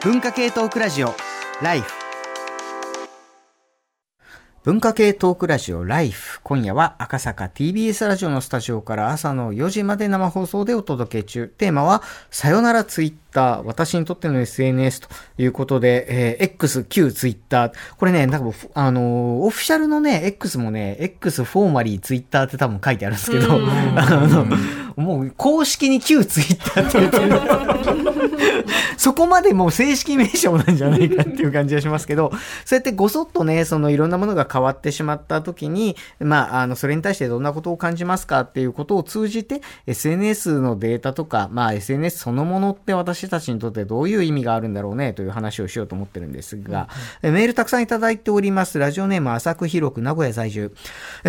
文化系トークラジオライフ文化系トークラジオライフ今夜は赤坂 TBS ラジオのスタジオから朝の4時まで生放送でお届け中。テーマはさよならツイッター。私にとっての SNS ということで、えー、X 旧ツイッターこれねなんかあのオフィシャルのね X もね X フォーマリーツイッターって多分書いてあるんですけど あのもう公式に旧ツイッターって言ってるそこまでもう正式名称なんじゃないかっていう感じがしますけど、そうやってごそっとね、そのいろんなものが変わってしまった時に、まあ、あの、それに対してどんなことを感じますかっていうことを通じて、SNS のデータとか、まあ、SNS そのものって私たちにとってどういう意味があるんだろうねという話をしようと思ってるんですが、うん、メールたくさんいただいております。ラジオネーム浅く広く名古屋在住。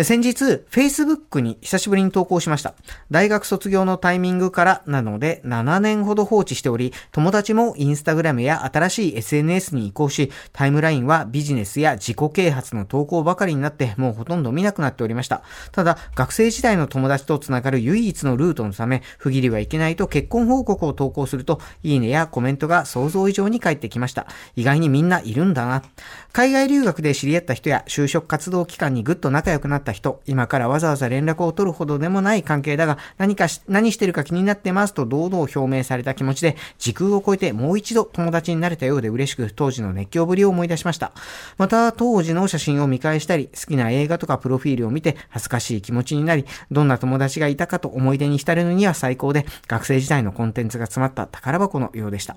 先日、Facebook に久しぶりに投稿しました。大学卒業のタイミングからなので、7年ほど放置しており、友達もインスタグラムや新しい SNS に移行し、タイムラインはビジネスや自己啓発の投稿ばかりになって、もうほとんど見なくなっておりました。ただ、学生時代の友達とつながる唯一のルートのため、不義理はいけないと結婚報告を投稿すると、いいねやコメントが想像以上に返ってきました。意外にみんないるんだな。海外留学で知り合った人や就職活動期間にぐっと仲良くなった人、今からわざわざ連絡を取るほどでもない関係だが、何かし、何してるか気になってますと堂々表明された気持ちで、時空を超えてもう一度友達になれたようで嬉しく、当時の熱狂ぶりを思い出しました。また、当時の写真を見返したり、好きな映画とかプロフィールを見て恥ずかしい気持ちになり、どんな友達がいたかと思い出に浸るのには最高で、学生時代のコンテンツが詰まった宝箱のようでした。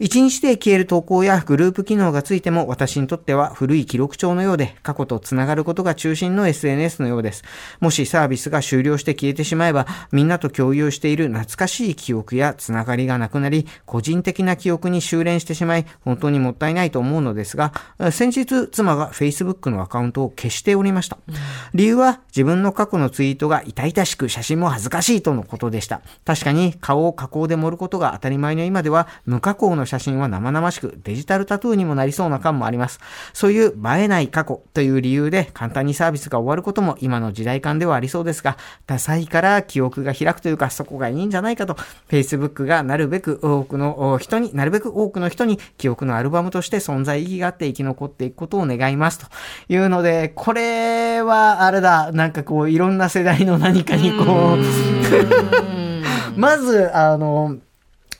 一日で消える投稿やグループ機能がついても私にとっては古い記録帳のようで、過去と繋がることが中心の SNS のようです。もしサービスが終了して消えてしまえば、みんなと共有している懐かしい記憶や繋がりがなくなり、個人的な記憶に修練してしまい、本当にもったいないと思うのですが、先日妻が Facebook のアカウントを消しておりました。理由は自分の過去のツイートが痛々しく写真も恥ずかしいとのことでした。確かに顔を加工で盛ることが当たり前の今では、無加工の写真は生々しくデジタルタトゥーにもなりそうな感もあります。そういう映えない過去という理由で簡単にサービスが終わることも今の時代感ではありそうですが、ダサいから記憶が開くというかそこがいいんじゃないかと、Facebook がなるべく多くの人に、なるべく多くの人に記憶のアルバムとして存在意義があって生き残っていくことを願いますというので、これはあれだ、なんかこういろんな世代の何かにこう まず、あの、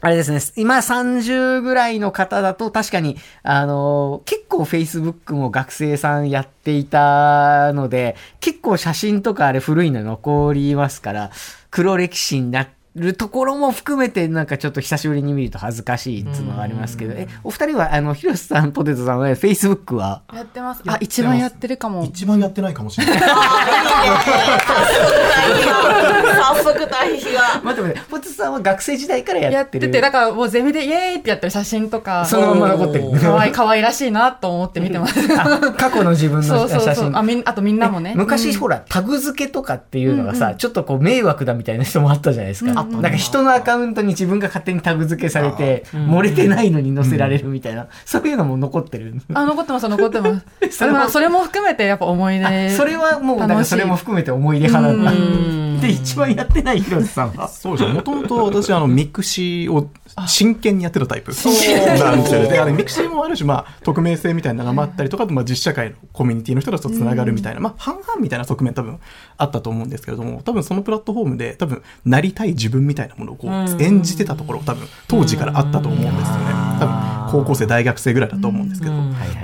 あれですね、今30ぐらいの方だと確かに、あの、結構 Facebook も学生さんやっていたので、結構写真とかあれ古いの残りますから、黒歴史になって、るところも含めて、なんかちょっと久しぶりに見ると恥ずかしいっていうのがありますけど、え、お二人は、あの、広瀬さん、ポテトさんは、フェイスブックはやってます。あ、一番やってるかも。一番やってないかもしれない。早速対比が。待って待って、ポテトさんは学生時代からやってる。やってて、だからもうゼミでイエーイってやってる写真とか。そのまま残ってる。かわいい、かわいらしいなと思って見てます。過去の自分の写真。そうそうあみあとみんなもね。昔、ほら、タグ付けとかっていうのがさ、ちょっとこう迷惑だみたいな人もあったじゃないですか。なんか人のカウントに自分が勝手にタグ付けされて、漏れてないのに載せられるみたいな、そういうのも残ってる。あ、残ってます、残ってます。それも、それも含めてやっぱ思い出。それはもう、だからそれも含めて思い出派なんだ。で、一番やってない広瀬さんは？そうですね。もともと私、あの、ミクシーを真剣にやってたタイプなんですよで、あれ、ミクシーもある種、まあ、匿名性みたいなのがあったりとか、まあ、実社会のコミュニティの人たちとつながるみたいな、まあ、半々みたいな側面多分あったと思うんですけれども、多分そのプラットフォームで、多分、なりたい自分みたいなものをこう、演じてたところ、多分、当時からあったと思うんですよね。多分、高校生、大学生ぐらいだと思うんですけど。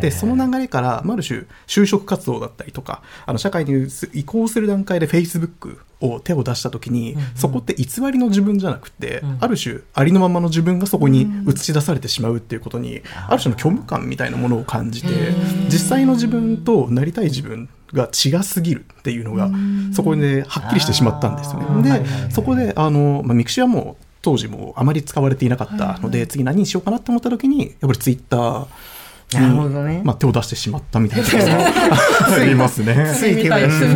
で、その流れから、ある種、就職活動だったりとか、あの、社会に移行する段階で Facebook を手を出した時に、そこって偽りの自分じゃなくて、ある種、ありのままの自分がそこに映し出されてしまうっていうことに、ある種の虚無感みたいなものを感じて、実際の自分となりたい自分が違すぎるっていうのが、そこではっきりしてしまったんですよね。で、そこで、あの、まあ、ミクシーはもう、当時もあまり使われていなかったので、次何にしようかなって思った時に、やっぱりツイッター、なるほどね。まあ、手を出してしまったみたいな。ありますね。つい手を出した。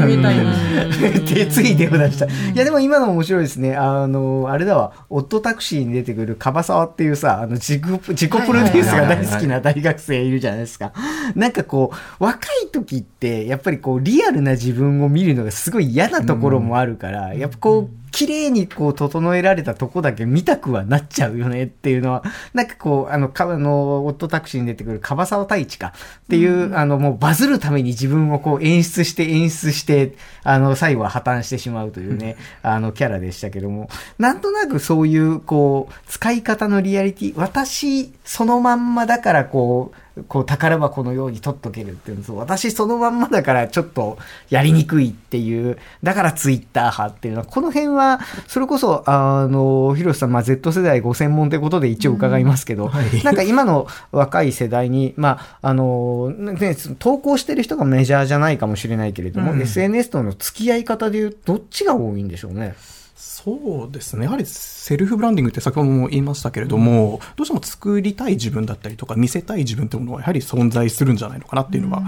つい手を出した。いや、でも今の面白いですね。あの、あれだわ、オットタクシーに出てくる樺沢っていうさ、あの自己、自己プロデュースが大好きな大学生いるじゃないですか。なんかこう、若い時って、やっぱりこう、リアルな自分を見るのがすごい嫌なところもあるから、やっぱこう、綺麗にこう整えられたとこだけ見たくはなっちゃうよねっていうのは、なんかこう、あの、かあの、オットタクシーに出てくる樺沢太一かっていう、あの、もうバズるために自分をこう演出して演出して、あの、最後は破綻してしまうというね、あの、キャラでしたけども、なんとなくそういう、こう、使い方のリアリティ、私、そのまんまだからこう、こう宝箱のように取っとけるっていう私そのまんまだからちょっとやりにくいっていう、だからツイッター派っていうのは、この辺は、それこそ、あの、広瀬さん、まあ、Z 世代ご専門ってことで一応伺いますけど、はいなんか今の若い世代に、まあ、あの、ね、投稿してる人がメジャーじゃないかもしれないけれども、うん SNS との付き合い方でいう、どっちが多いんでしょうね？そうですね。やはりセルフブランディングって先ほども言いましたけれども、どうしても作りたい自分だったりとか、見せたい自分ってものはやはり存在するんじゃないのかなっていうのは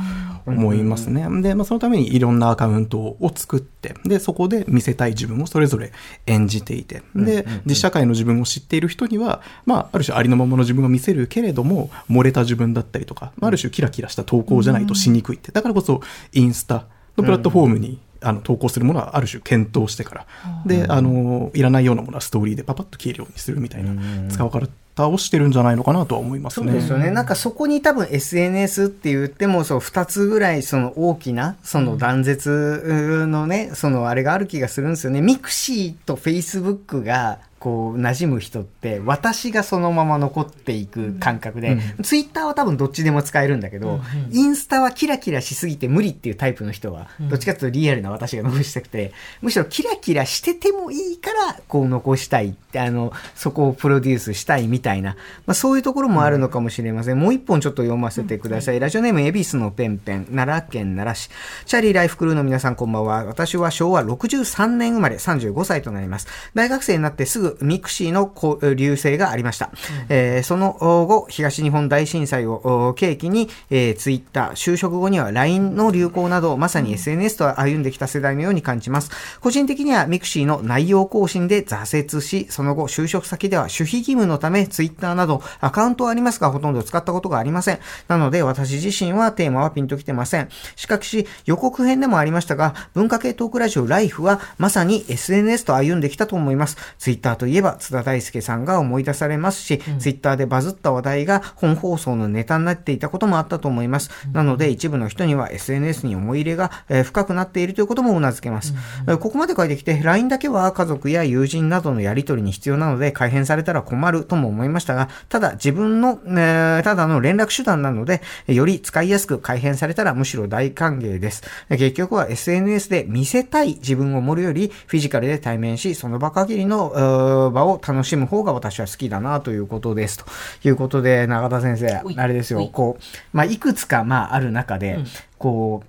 思いますね。で、まあ、そのためにいろんなアカウントを作って、で、そこで見せたい自分をそれぞれ演じていて、で、実社会の自分を知っている人には、まあ、ある種ありのままの自分が見せるけれども、漏れた自分だったりとか、まあある種キラキラした投稿じゃないとしにくいって、だからこそインスタのプラットフォームに、あの投稿するものはある種検討してから、で、あの、いらないようなものはストーリーでパパッと消えるようにするみたいな使い方をしてるんじゃないのかなとは思いますね。そうですよね。なんかそこに多分 SNS って言っても、そう、二つぐらいその大きな、その断絶のね、そのあれがある気がするんですよね。ミクシーとフェイスブックが、こう、馴染む人って、私がそのまま残っていく感覚で、ツイッターは多分どっちでも使えるんだけど、インスタはキラキラしすぎて無理っていうタイプの人は、どっちかというとリアルな私が残したくて、むしろキラキラしててもいいから、こう残したいって、あの、そこをプロデュースしたいみたいな、まあそういうところもあるのかもしれません。もう一本ちょっと読ませてください。ラジオネーム、恵比寿のペンペン、奈良県奈良市。チャーリーライフクルーの皆さんこんばんは。私は昭和63年生まれ、35歳となります。大学生になってすぐミクシーのこう隆盛がありました。えーその後、東日本大震災を契機に、えー、ツイッター、就職後には LINE の流行など、まさに SNS と歩んできた世代のように感じます。個人的にはミクシーの内容更新で挫折し、その後、就職先では守秘義務のため、ツイッターなどアカウントはありますが、ほとんど使ったことがありません。なので、私自身はテーマはピンときてません。しかし、予告編でもありましたが、文化系トークラジオライフは、まさに SNS と歩んできたと思います。ツイッターといえば、津田大輔さんが思い出されますし、ツイッターでバズった話題が本放送のネタになっていたこともあったと思います。なので、一部の人には SNS に思い入れが、えー深くなっているということもうなずけます。えーここまで書いてきて、LINE だけは家族や友人などのやり取りに必要なので、改変されたら困るとも思いましたが、ただ自分の、えーただの連絡手段なので、より使いやすく改変されたらむしろ大歓迎です。結局は SNS で見せたい自分を盛るより、フィジカルで対面し、その場限りのえー場を楽しむ方が私は好きだなということです。ということで、永田先生あれですよ、こう、まあ、いくつか、まあ、ある中で、こ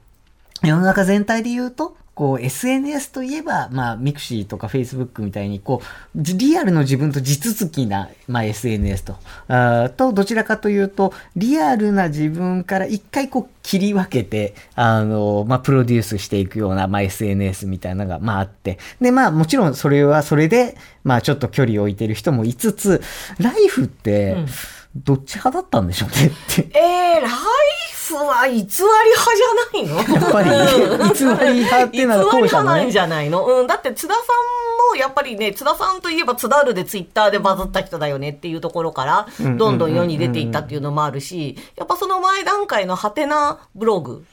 う、世の中全体で言うと、こう、SNS といえば、まあ、ミクシーとか Facebook みたいに、こう、じリアルの自分と地続きな、まあ、SNS と、あーと、どちらかというと、リアルな自分から一回こう、切り分けて、あの、まあ、プロデュースしていくような、まあ、SNS みたいなのが、まあ、あって。で、まあ、もちろんそれはそれで、まあ、ちょっと距離を置いてる人もいつつ、ライフって、どっち派だったんでしょうねって。えー、ライフは偽り派じゃないの？やっぱり、偽り派っていうのは偽り後者のね派なんじ。ゃないの？うん。だって津田さんもやっぱりね、津田さんといえば津田あるでツイッターでバズった人だよねっていうところから、どんどん世に出ていったっていうのもあるし、やっぱその前段階のハテナブログ。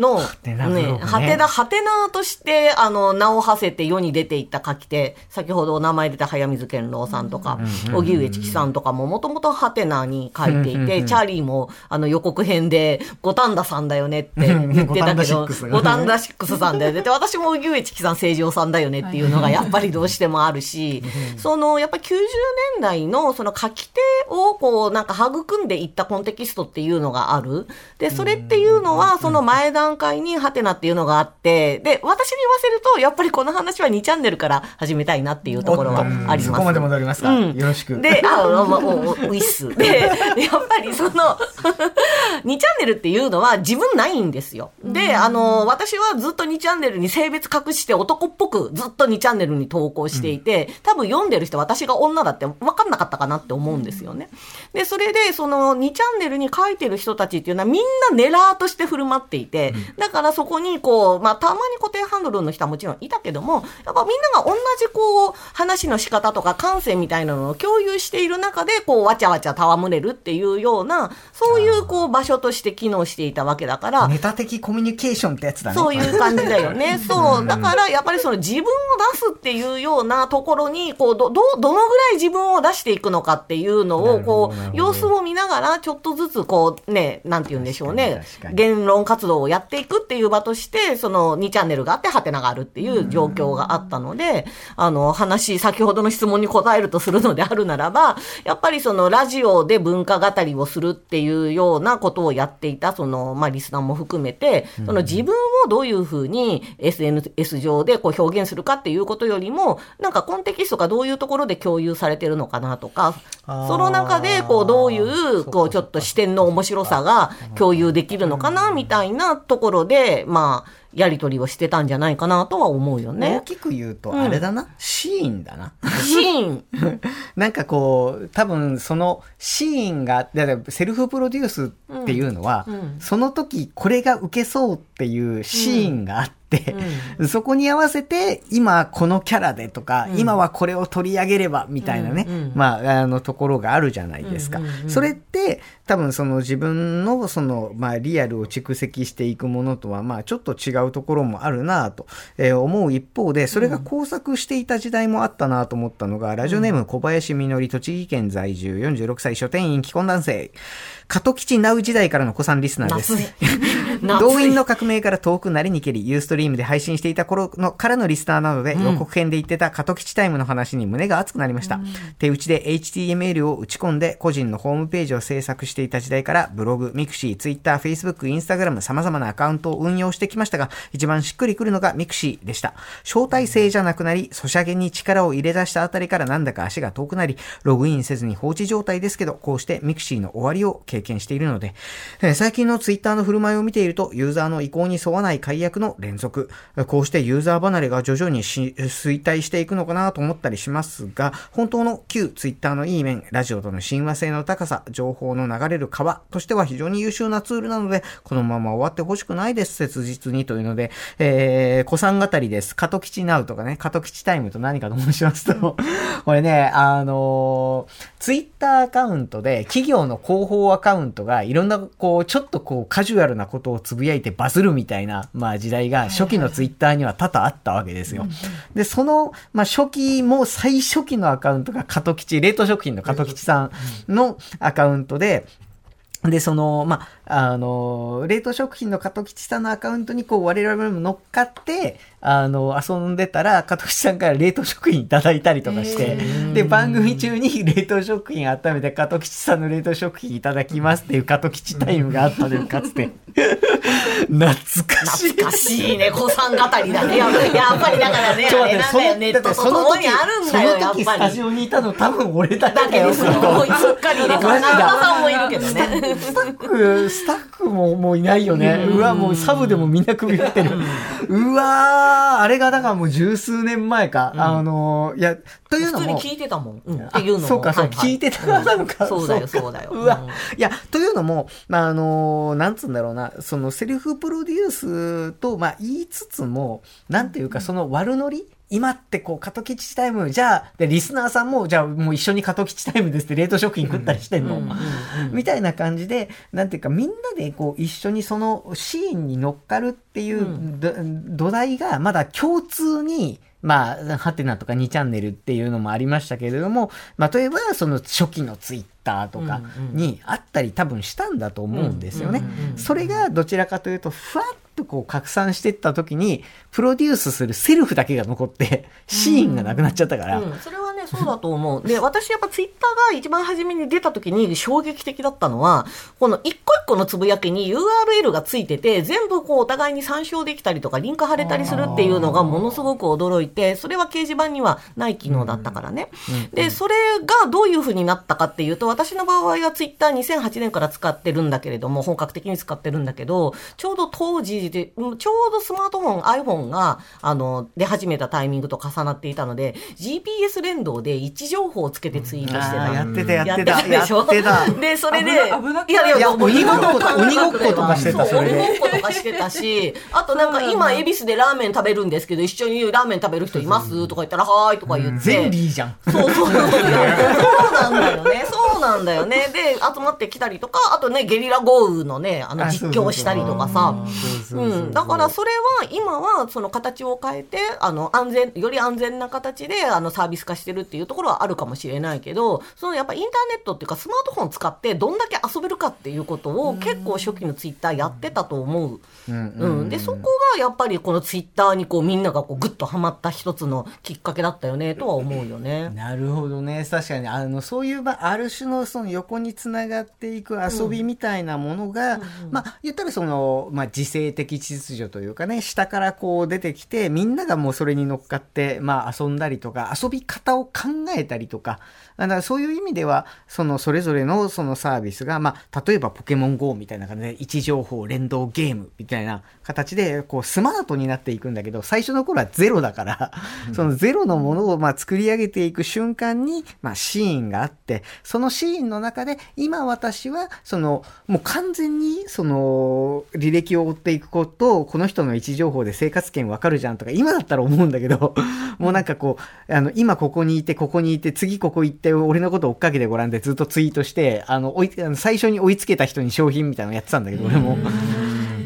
の、ね。ハテナ、ハテナとして、あの、名を馳せて世に出ていった書き手、先ほどお名前出た早水健郎さんとか、荻上チキさんとかも、もともとハテナに書いていて、チャーリーも、あの、予告編で、五反田さんだよねって言ってたけど、五反田シックスさんだよね。で、私も荻上チキさん、成城さんだよねっていうのが、やっぱりどうしてもあるし、その、やっぱ90年代の、その書き手を、こう、なんか育んでいったコンテキストっていうのがある。で、それっていうのは、その前段階にハテナっていうのがあって、で、私に言わせると、やっぱりこの話は2チャンネルから始めたいなっていうところはあります。そこまで戻りますか？うんよろしく。で、あ、まあ、まあ、おおウィス。で、やっぱりその、2チャンネルっていうのは自分ないんですよ。で、あの、私はずっと2チャンネルに性別隠して男っぽくずっと2チャンネルに投稿していて、多分読んでる人私が女だって分かんなかったかなって思うんですよね。で、それで、その2チャンネルに書いてる人たちっていうのはみんなネラーとして振る舞っていて、で、だからそこにこう、まあ、たまに固定ハンドルの人はもちろんいたけども、やっぱみんなが同じこう、話の仕方とか感性みたいなのを共有している中で、こう、わちゃわちゃ戯れるっていうような、そういうこう、場所として機能していたわけだから、メタ的コミュニケーションってやつだね。そういう感じだよね。そう。だから、やっぱりその自分を出すっていうようなところに、こう、ど、ど、どのぐらい自分を出していくのかっていうのを、こう、様子を見ながら、ちょっとずつ、こう、ね、なんて言うんでしょうね。言論活動をやっていくっていう場として、その2チャンネルがあって、ハテナがあるっていう状況があったので、あの、話、先ほどの質問に答えるとするのであるならば、やっぱりそのラジオで文化語りをするっていうようなことをやっていた、その、まあ、リスナーも含めて、その自分をどういうふうに SNS 上でこう表現するかっていうことよりも、なんかコンテキストがどういうところで共有されてるのかなとか、その中でこうどうい、そうかこうちょっと視点の面白さが共有できるのかなみたいなところで、まあ、やりとりをしてたんじゃないかなとは思うよ大ね。きく言うと、あれだな、シーンだな。シーン。なんかこう、多分そのシーンが、だからセルフプロデュースっていうのは、うんうんその時これが受けそうっていうシーンがあって、そこに合わせて今このキャラでとか、うん今はこれを取り上げればみたいなね、うんうんまあ、あのところがあるじゃないですか。うんうんうんそれって多分その自分のその、まあ、リアルを蓄積していくものとは、まあ、ちょっと違うところもあるなと、え思う一方で、それが交錯していた時代もあったなと思ったのが、ラジオネーム小林みのり、栃木県在住46歳書店員既婚男性、加藤吉ナウ時代からの子さんリスナーです動員の革命から遠くなりにけり、ユーストリームで配信していた頃のからのリスナーなので、予告編で言ってたカトキチなうの話に胸が熱くなりました。手打ちで HTML を打ち込んで、個人のホームページを制作していた時代から、ブログ、ミクシー、ツイッター、フェイスブック、インスタグラム、様々なアカウントを運用してきましたが、一番しっくりくるのがミクシーでした。招待制じゃなくなり、ソシャゲに力を入れ出したあたりからなんだか足が遠くなり、ログインせずに放置状態ですけど、こうしてミクシーの終わりを経験しているので、えー最近のツイッターの振る舞いを見ていると、ユーザーの意向に沿わない解約の連続、えーこうしてユーザー離れが徐々にし衰退していくのかなと思ったりしますが、本当の旧ツイッターのいい面、ラジオとの親和性の高さ、情報の流れる川としては非常に優秀なツールなので、このまま終わってほしくないです、切実にというので、えー、子さん語りです。加藤吉ナウとかね、加藤吉タイムと何かと申しますと、これね、あのツイッターアカウントで、企業の広報アカウントがいろんな、こう、ちょっとこう、カジュアルなことをつぶやいてバズるみたいな、まあ時代が初期のツイッターには多々あったわけですよ。で、その、まあ初期も最初期のアカウントが加藤吉、冷凍食品の加藤吉さんのアカウントで、で、その、まあ、あの、冷凍食品の加藤吉さんのアカウントにこう我々も乗っかって、あの、遊んでたら、加藤吉さんから冷凍食品いただいたりとかして、で、番組中に冷凍食品温めて、加藤吉さんの冷凍食品いただきますっていう加藤吉タイムがあったのよ、かつて。懐かしい。懐かしいね、子さん語りだね。やっぱりだからね、ちょあれなんだよ、ネットとその共に時、あるんだよ、やその時スっぱり。タジオにいたの多分俺だけだよ。だけですっかりね、金沢さんもいるけどね。スタッフ、スタッフももういないよね。うわ、もうサブでもみんな首振ってる。うわー、あれがだからもう十数年前か。あの、いや、というのも。普通に聞いてたもん。うんっていうのも。そうか、そう、聞いてたなのか。そうだよ、かそうだよ。うわうん。いや、というのも、まあ、あの、なんつうんだろうな、そのセルフプロデュースと、まあ、言いつつも、なんていうか、その悪ノリ今ってこう、過渡基地タイム、じゃあ、で、リスナーさんも、じゃあもう一緒に過渡基地タイムですって冷凍食品食ったりしてんの、みたいな感じで、なんていうか、みんなでこう、一緒にそのシーンに乗っかるっていうど土台が、まだ共通に、まあ、ハテナとか2チャンネルっていうのもありましたけれども、まあ、例えばその初期のツイッターとかにあったり多分したんだと思うんですよね。それがどちらかというと、ふわっとこう拡散していった時に、プロデュースするセルフだけが残って、シーンがなくなっちゃったから、うん、それはね、そうだと思う。で、私やっぱツイッターが一番初めに出た時に衝撃的だったのは、この一個一個のつぶやきに URL がついてて、全部こうお互いに参照できたりとか、リンク貼れたりするっていうのがものすごく驚いて、それは掲示板にはない機能だったからね。で、それがどういう風になったかっていうと、私の場合はツイッター2008年から使ってるんだけれども、本格的に使ってるんだけど、ちょうど当時で、うんちょうどスマートフォン、iPhone が、あの、出始めたタイミングと重なっていたので、GPS 連動報で位置情報をつけてツイートしてた。やってたやってたやってたでしょで、それで、い？いやいや、もう鬼ごっこ今の鬼ごっことかしてた鬼ごっことかしてたし、あとなんか今、恵比寿でラーメン食べるんですけど、一緒にラーメン食べる人います？とか言ったら、はーいとか言って。ゼンリーじゃん。そうそうそう。そうなんだよね。そうなんだよね。で、集まってきたりとか、あとね、ゲリラ豪雨のね、あの、あ実況をしたりとかさ。うん。だからそれは、今は、その形を変えて、あの、安全、より安全な形で、あの、サービス化してるっていうところはあるかもしれないけど、その、やっぱインターネットっていうか、スマートフォン使って、どんだけ遊べるかっていうことを、結構初期のツイッターやってたと思う。うんうん。で、そこが、やっぱりこのツイッターにこう、みんながこう、ぐっとハマった一つのきっかけだったよね、とは思うよね。なるほどね。確かにあのそういう、まあ、ある種のその横につながっていく遊びみたいなものが、まあ言ったらその、まあ、自制的秩序というかね下からこう出てきてみんながもうそれに乗っかって、まあ、遊んだりとか遊び方を考えたりとかだからそういう意味ではそのそれぞれのそのサービスが、まあ、例えばポケモン GO みたいな感じで位置情報連動ゲームみたいな形でこうスマートになっていくんだけど最初の頃はゼロだから、そのゼロのものをまあ作り上げていく瞬間に、まあ、シーンがあってそのシーンの中で今私はそのもう完全にその履歴を追っていくことこの人の位置情報で生活圏わかるじゃんとか今だったら思うんだけどもうなんかこうあの今ここにいてここにいて次ここ行って俺のこと追っかけてごらんでずっとツイートしてあの追いあの最初に追いつけた人に商品みたいなのやってたんだけど俺も。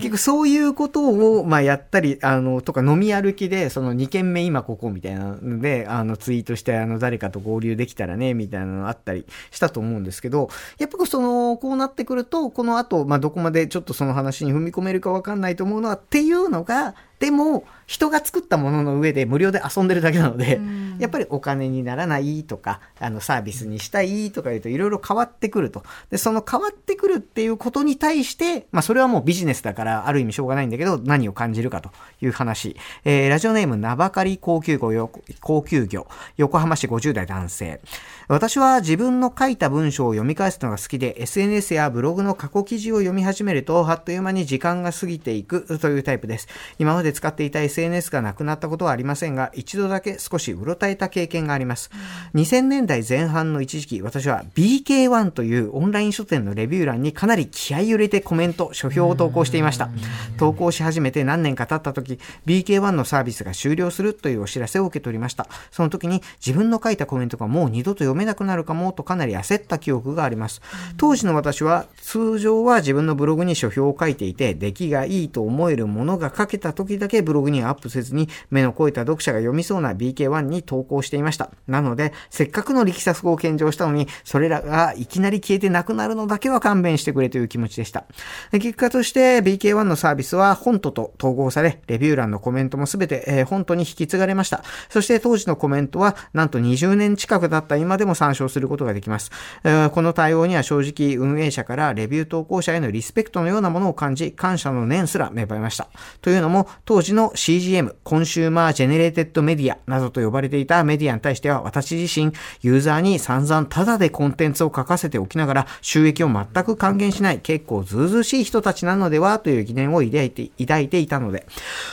結局そういうことを、まあ、やったり、あの、とか飲み歩きで、その2軒目今ここみたいなので、あの、ツイートして、あの、誰かと合流できたらね、みたいなのあったりしたと思うんですけど、やっぱその、こうなってくると、この後、まあ、どこまでちょっとその話に踏み込めるかわかんないと思うのは、っていうのが、でも、人が作ったものの上で無料で遊んでるだけなので、やっぱりお金にならないとか、あの、サービスにしたいとか言うといろいろ変わってくると。で、その変わってくるっていうことに対して、まあ、それはもうビジネスだから、ある意味しょうがないんだけど、何を感じるかという話。えー、ラジオネーム、名ばかり高級魚よ、高級魚、横浜市50代男性。私は自分の書いた文章を読み返すのが好きで、SNS やブログの過去記事を読み始めると、あっという間に時間が過ぎていくというタイプです。今までで使っていた SNS がなくなったことはありませんが、一度だけ少しうろたえた経験があります。2000年代前半の一時期、私は BK1 というオンライン書店のレビュー欄にかなり気合い入れてコメント、書評を投稿していました。投稿し始めて何年か経った時、BK1 のサービスが終了するというお知らせを受け取りました。その時に自分の書いたコメントがもう二度と読めなくなるかもとかなり焦った記憶があります。当時の私は通常は自分のブログに書評を書いていて、出来がいいと思えるものが書けた時だけブログにはアップせずに目の肥えた読者が読みそうな BK1 に投稿していました。なので、せっかくの力作を献上したのに、それらがいきなり消えてなくなるのだけは勘弁してくれという気持ちでした。結果として BK1 のサービスは honto と統合され、レビュー欄のコメントもすべて、えー、 honto に引き継がれました。そして当時のコメントは、なんと20年近く経った今でも参照することができます。えーこの対応には正直運営者からレビュー投稿者へのリスペクトのようなものを感じ、感謝の念すら芽生えました。というのも、当時の CGM、 consumer generated media などと呼ばれていたメディアに対しては、私自身、ユーザーに散々タダでコンテンツを書かせておきながら、収益を全く還元しない、結構ずうずうしい人たちなのではという疑念を抱いて抱いていたので、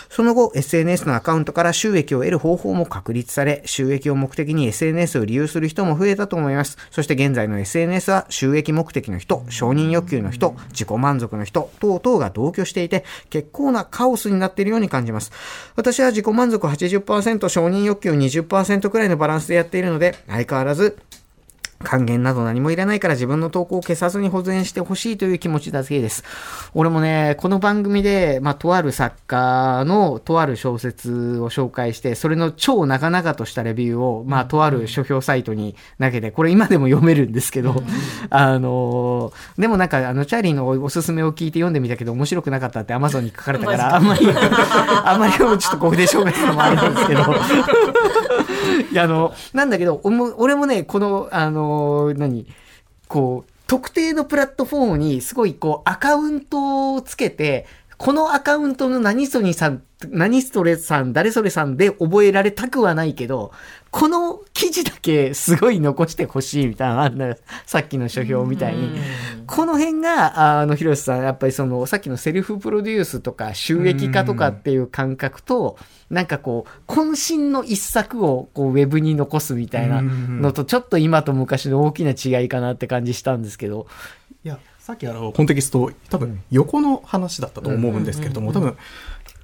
その後、SNS のアカウントから収益を得る方法も確立され、収益を目的に SNS を利用する人も増えたと思います。そして現在の SNS は収益目的の人、承認欲求の人、自己満足の人、等々が同居していて、結構なカオスになっているように感じます。私は自己満足80%、承認欲求20%くらいのバランスでやっているので、相変わらず、還元など何もいらないから自分の投稿を消さずに保全してほしいという気持ちだけです。俺もね、この番組で、まあ、とある作家のとある小説を紹介して、それの超長々としたレビューを、まあ、とある書評サイトに投げて、これ今でも読めるんですけど、あのーでもなんか、あの、チャーリーのおすすめを聞いて読んでみたけど、面白くなかったって Amazon に書かれたから、あんまり、あんまりちょっとここで紹介するのもあれなんですけど、いや、あの、なんだけど、俺もね、この、あの、何、こう、特定のプラットフォームにすごいこうアカウントをつけて、このアカウントの何それさん、何それさん、誰それさんで覚えられたくはないけど、この記事だけすごい残してほしいみたいなあるのよさっきの書評みたいに。この辺が、あの、広瀬さん、やっぱりその、さっきのセルフプロデュースとか収益化とかっていう感覚と、なんかこう、渾身の一作をこうウェブに残すみたいなのと、ちょっと今と昔の大きな違いかなって感じしたんですけど、さっきあのコンテキスト多分横の話だったと思うんですけれども多分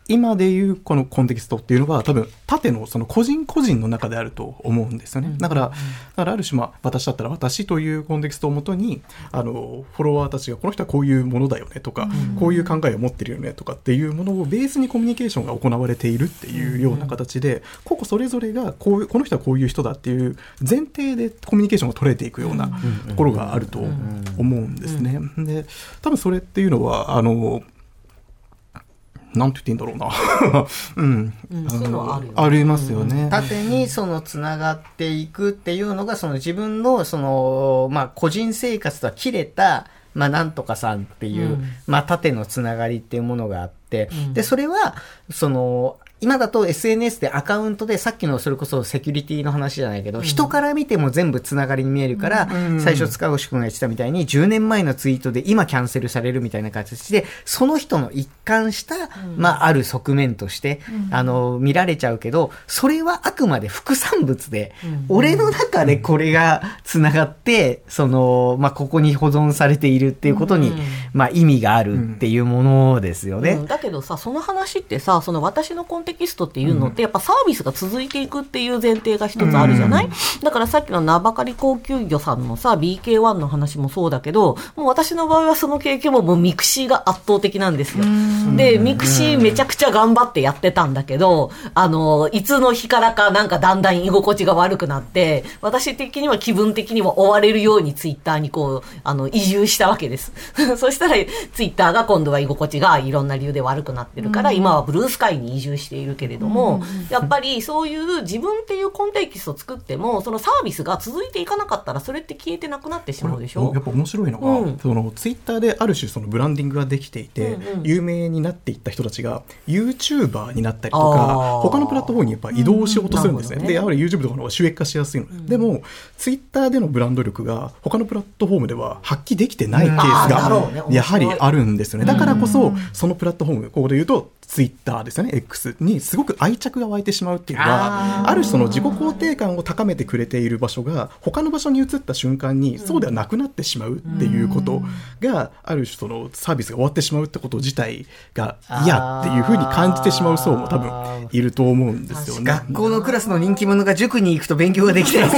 今でいうこのコンテキストっていうのは多分縦のその個人個人の中であると思うんですよね。だから、だからある種まあ私だったら私というコンテキストをもとにあのフォロワーたちがこの人はこういうものだよねとか、こういう考えを持ってるよねとかっていうものをベースにコミュニケーションが行われているっていうような形で、個々それぞれがこういうこの人はこういう人だっていう前提でコミュニケーションが取れていくようなところがあると思うんですね。で多分それっていうのはあのなんて言っていいんだろうな。うん。うんそういうのはあるよねありますよね。縦にそのつながっていくっていうのがその自分のそのまあ個人生活とは切れたまあなんとかさんっていう、うんまあ縦のつながりっていうものがあって、うんでそれはその今だと SNS でアカウントでさっきのそれこそセキュリティの話じゃないけど、人から見ても全部つながりに見えるから、うん。最初塚越くんが言ってたみたいに10年前のツイートで今キャンセルされるみたいな形でその人の一貫した、まあある側面として、あの見られちゃうけどそれはあくまで副産物で、俺の中でこれがつながってそのまあここに保存されているっていうことに、うんまあ意味があるっていうものですよね。うんだけどさその話ってさその私のコンテキストっていうのってやっぱサービスが続いていくっていう前提が一つあるじゃない、だからさっきの名ばかり高級魚さんのさ BK1 の話もそうだけどもう私の場合はその経験ももうミクシーが圧倒的なんですよ。でミクシーめちゃくちゃ頑張ってやってたんだけどあのいつの日からかなんかだんだん居心地が悪くなって私的には気分的には追われるようにツイッターにこうあの移住したわけです。そしたらツイッターが今度は居心地がいろんな理由で悪くなってるから、今はブルースカイに移住しているけれども、やっぱりそういう自分っていうコンテキストを作ってもそのサービスが続いていかなかったらそれって消えてなくなってしまうでしょ？やっぱ面白いのが、うん。そのツイッターである種そのブランディングができていて、うんうん。有名になっていった人たちが YouTuber になったりとか他のプラットフォームにやっぱ移動しようとするんですね。うんなるでやはり YouTube とかの方が収益化しやすいの。で、でもツイッターでのブランド力が他のプラットフォームでは発揮できてないケースがやはりあるんですよね。だからこそそのプラットフォームここで言うとツイッターですよね X にすごく愛着が湧いてしまうっていうのはある種その自己肯定感を高めてくれている場所が他の場所に移った瞬間にそうではなくなってしまうっていうことがある種そのサービスが終わってしまうってこと自体が嫌っていうふうに感じてしまう層も多分いると思うんですよね。学校のクラスの人気者が塾に行くと勉強ができない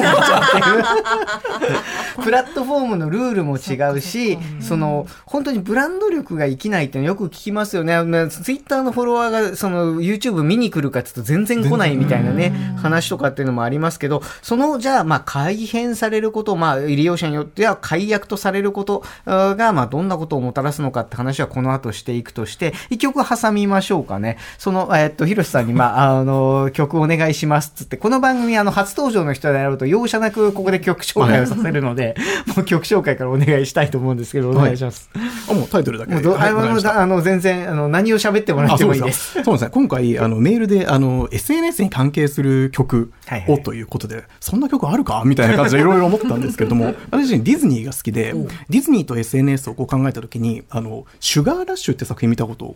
プラットフォームのルールも違うしその本当にブランド力が生きないっていうのよく聞きますよね。ツイッターのフォロワーがその YouTube 見に来るかって言うと全然来ないみたいなね話とかっていうのもありますけどそのじゃあまあ改変されることまあ利用者によっては解約とされることがまあどんなことをもたらすのかって話はこの後していくとして一曲挟みましょうかね。そのえっと広瀬さんにまあ あの曲お願いしますっつってこの番組あの初登場の人であると容赦なくここで曲紹介をさせるので もう曲紹介からお願いしたいと思うんですけどお願いします。あもうタイトルだけ。あの全然あの何を喋ってもらってもいいです。そうですね。今回、あの、メールで、あの、SNS に関係する曲をということで、そんな曲あるか？みたいな感じでいろいろ思ったんですけれども、私自身ディズニーが好きで、ディズニーと SNS をこう考えたときに、あの、シュガーラッシュって作品見たこと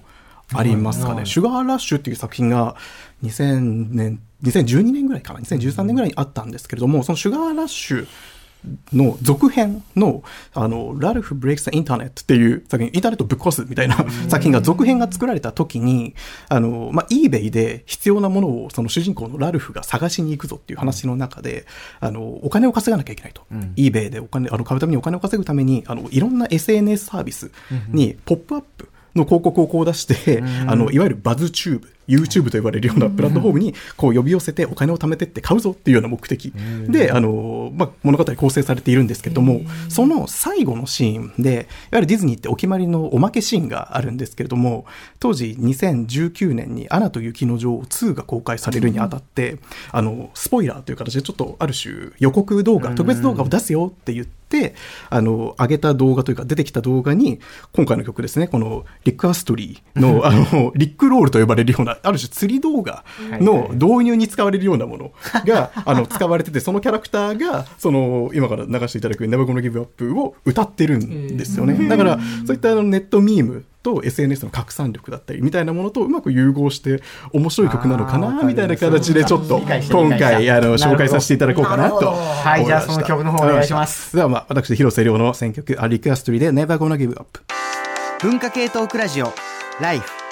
ありますかね？シュガーラッシュっていう作品が2000年、2012年ぐらいかな、2013年ぐらいにあったんですけれども、そのシュガーラッシュの続編の、あの、ラルフ・ブレイクス・インターネットっていう作品、インターネットをぶっ壊すみたいな作品が続編が作られた時に、あの、まあ、eBay で必要なものをその主人公のラルフが探しに行くぞっていう話の中で、あの、お金を稼がなきゃいけないと。eBay でお金、あの、買うためにお金を稼ぐために、あの、いろんな SNS サービスにポップアップの広告をこう出して、あの、いわゆるバズチューブ、YouTube と呼ばれるようなプラットフォームにこう呼び寄せてお金を貯めてって買うぞっていうような目的。で、あの、まあ、物語構成されているんですけれども、その最後のシーンで、いわゆるディズニーってお決まりのおまけシーンがあるんですけれども、当時2019年にアナと雪の女王2が公開されるにあたって、あの、スポイラーという形でちょっとある種予告動画、特別動画を出すよって言って、て、あの、上げた動画というか、出てきた動画に、今回の曲ですね、この、リックアストリーの、あの、リックロールと呼ばれるような、ある種釣り動画の導入に使われるようなものが、あの、使われてて、そのキャラクターが、その、今から流していただく Never Gonna Give Up を歌ってるんですよね。だから、そういったあのネットミームと SNS の拡散力だったりみたいなものとうまく融合して面白い曲なのかなみたいな形でちょっと今回あの紹介させていただこうかなと。はいじゃあその曲の方お願いします。ではまあ私広瀬亮の選曲「あリクエストリー」で「Never Gonna Give Up」文化系トークラジオライフ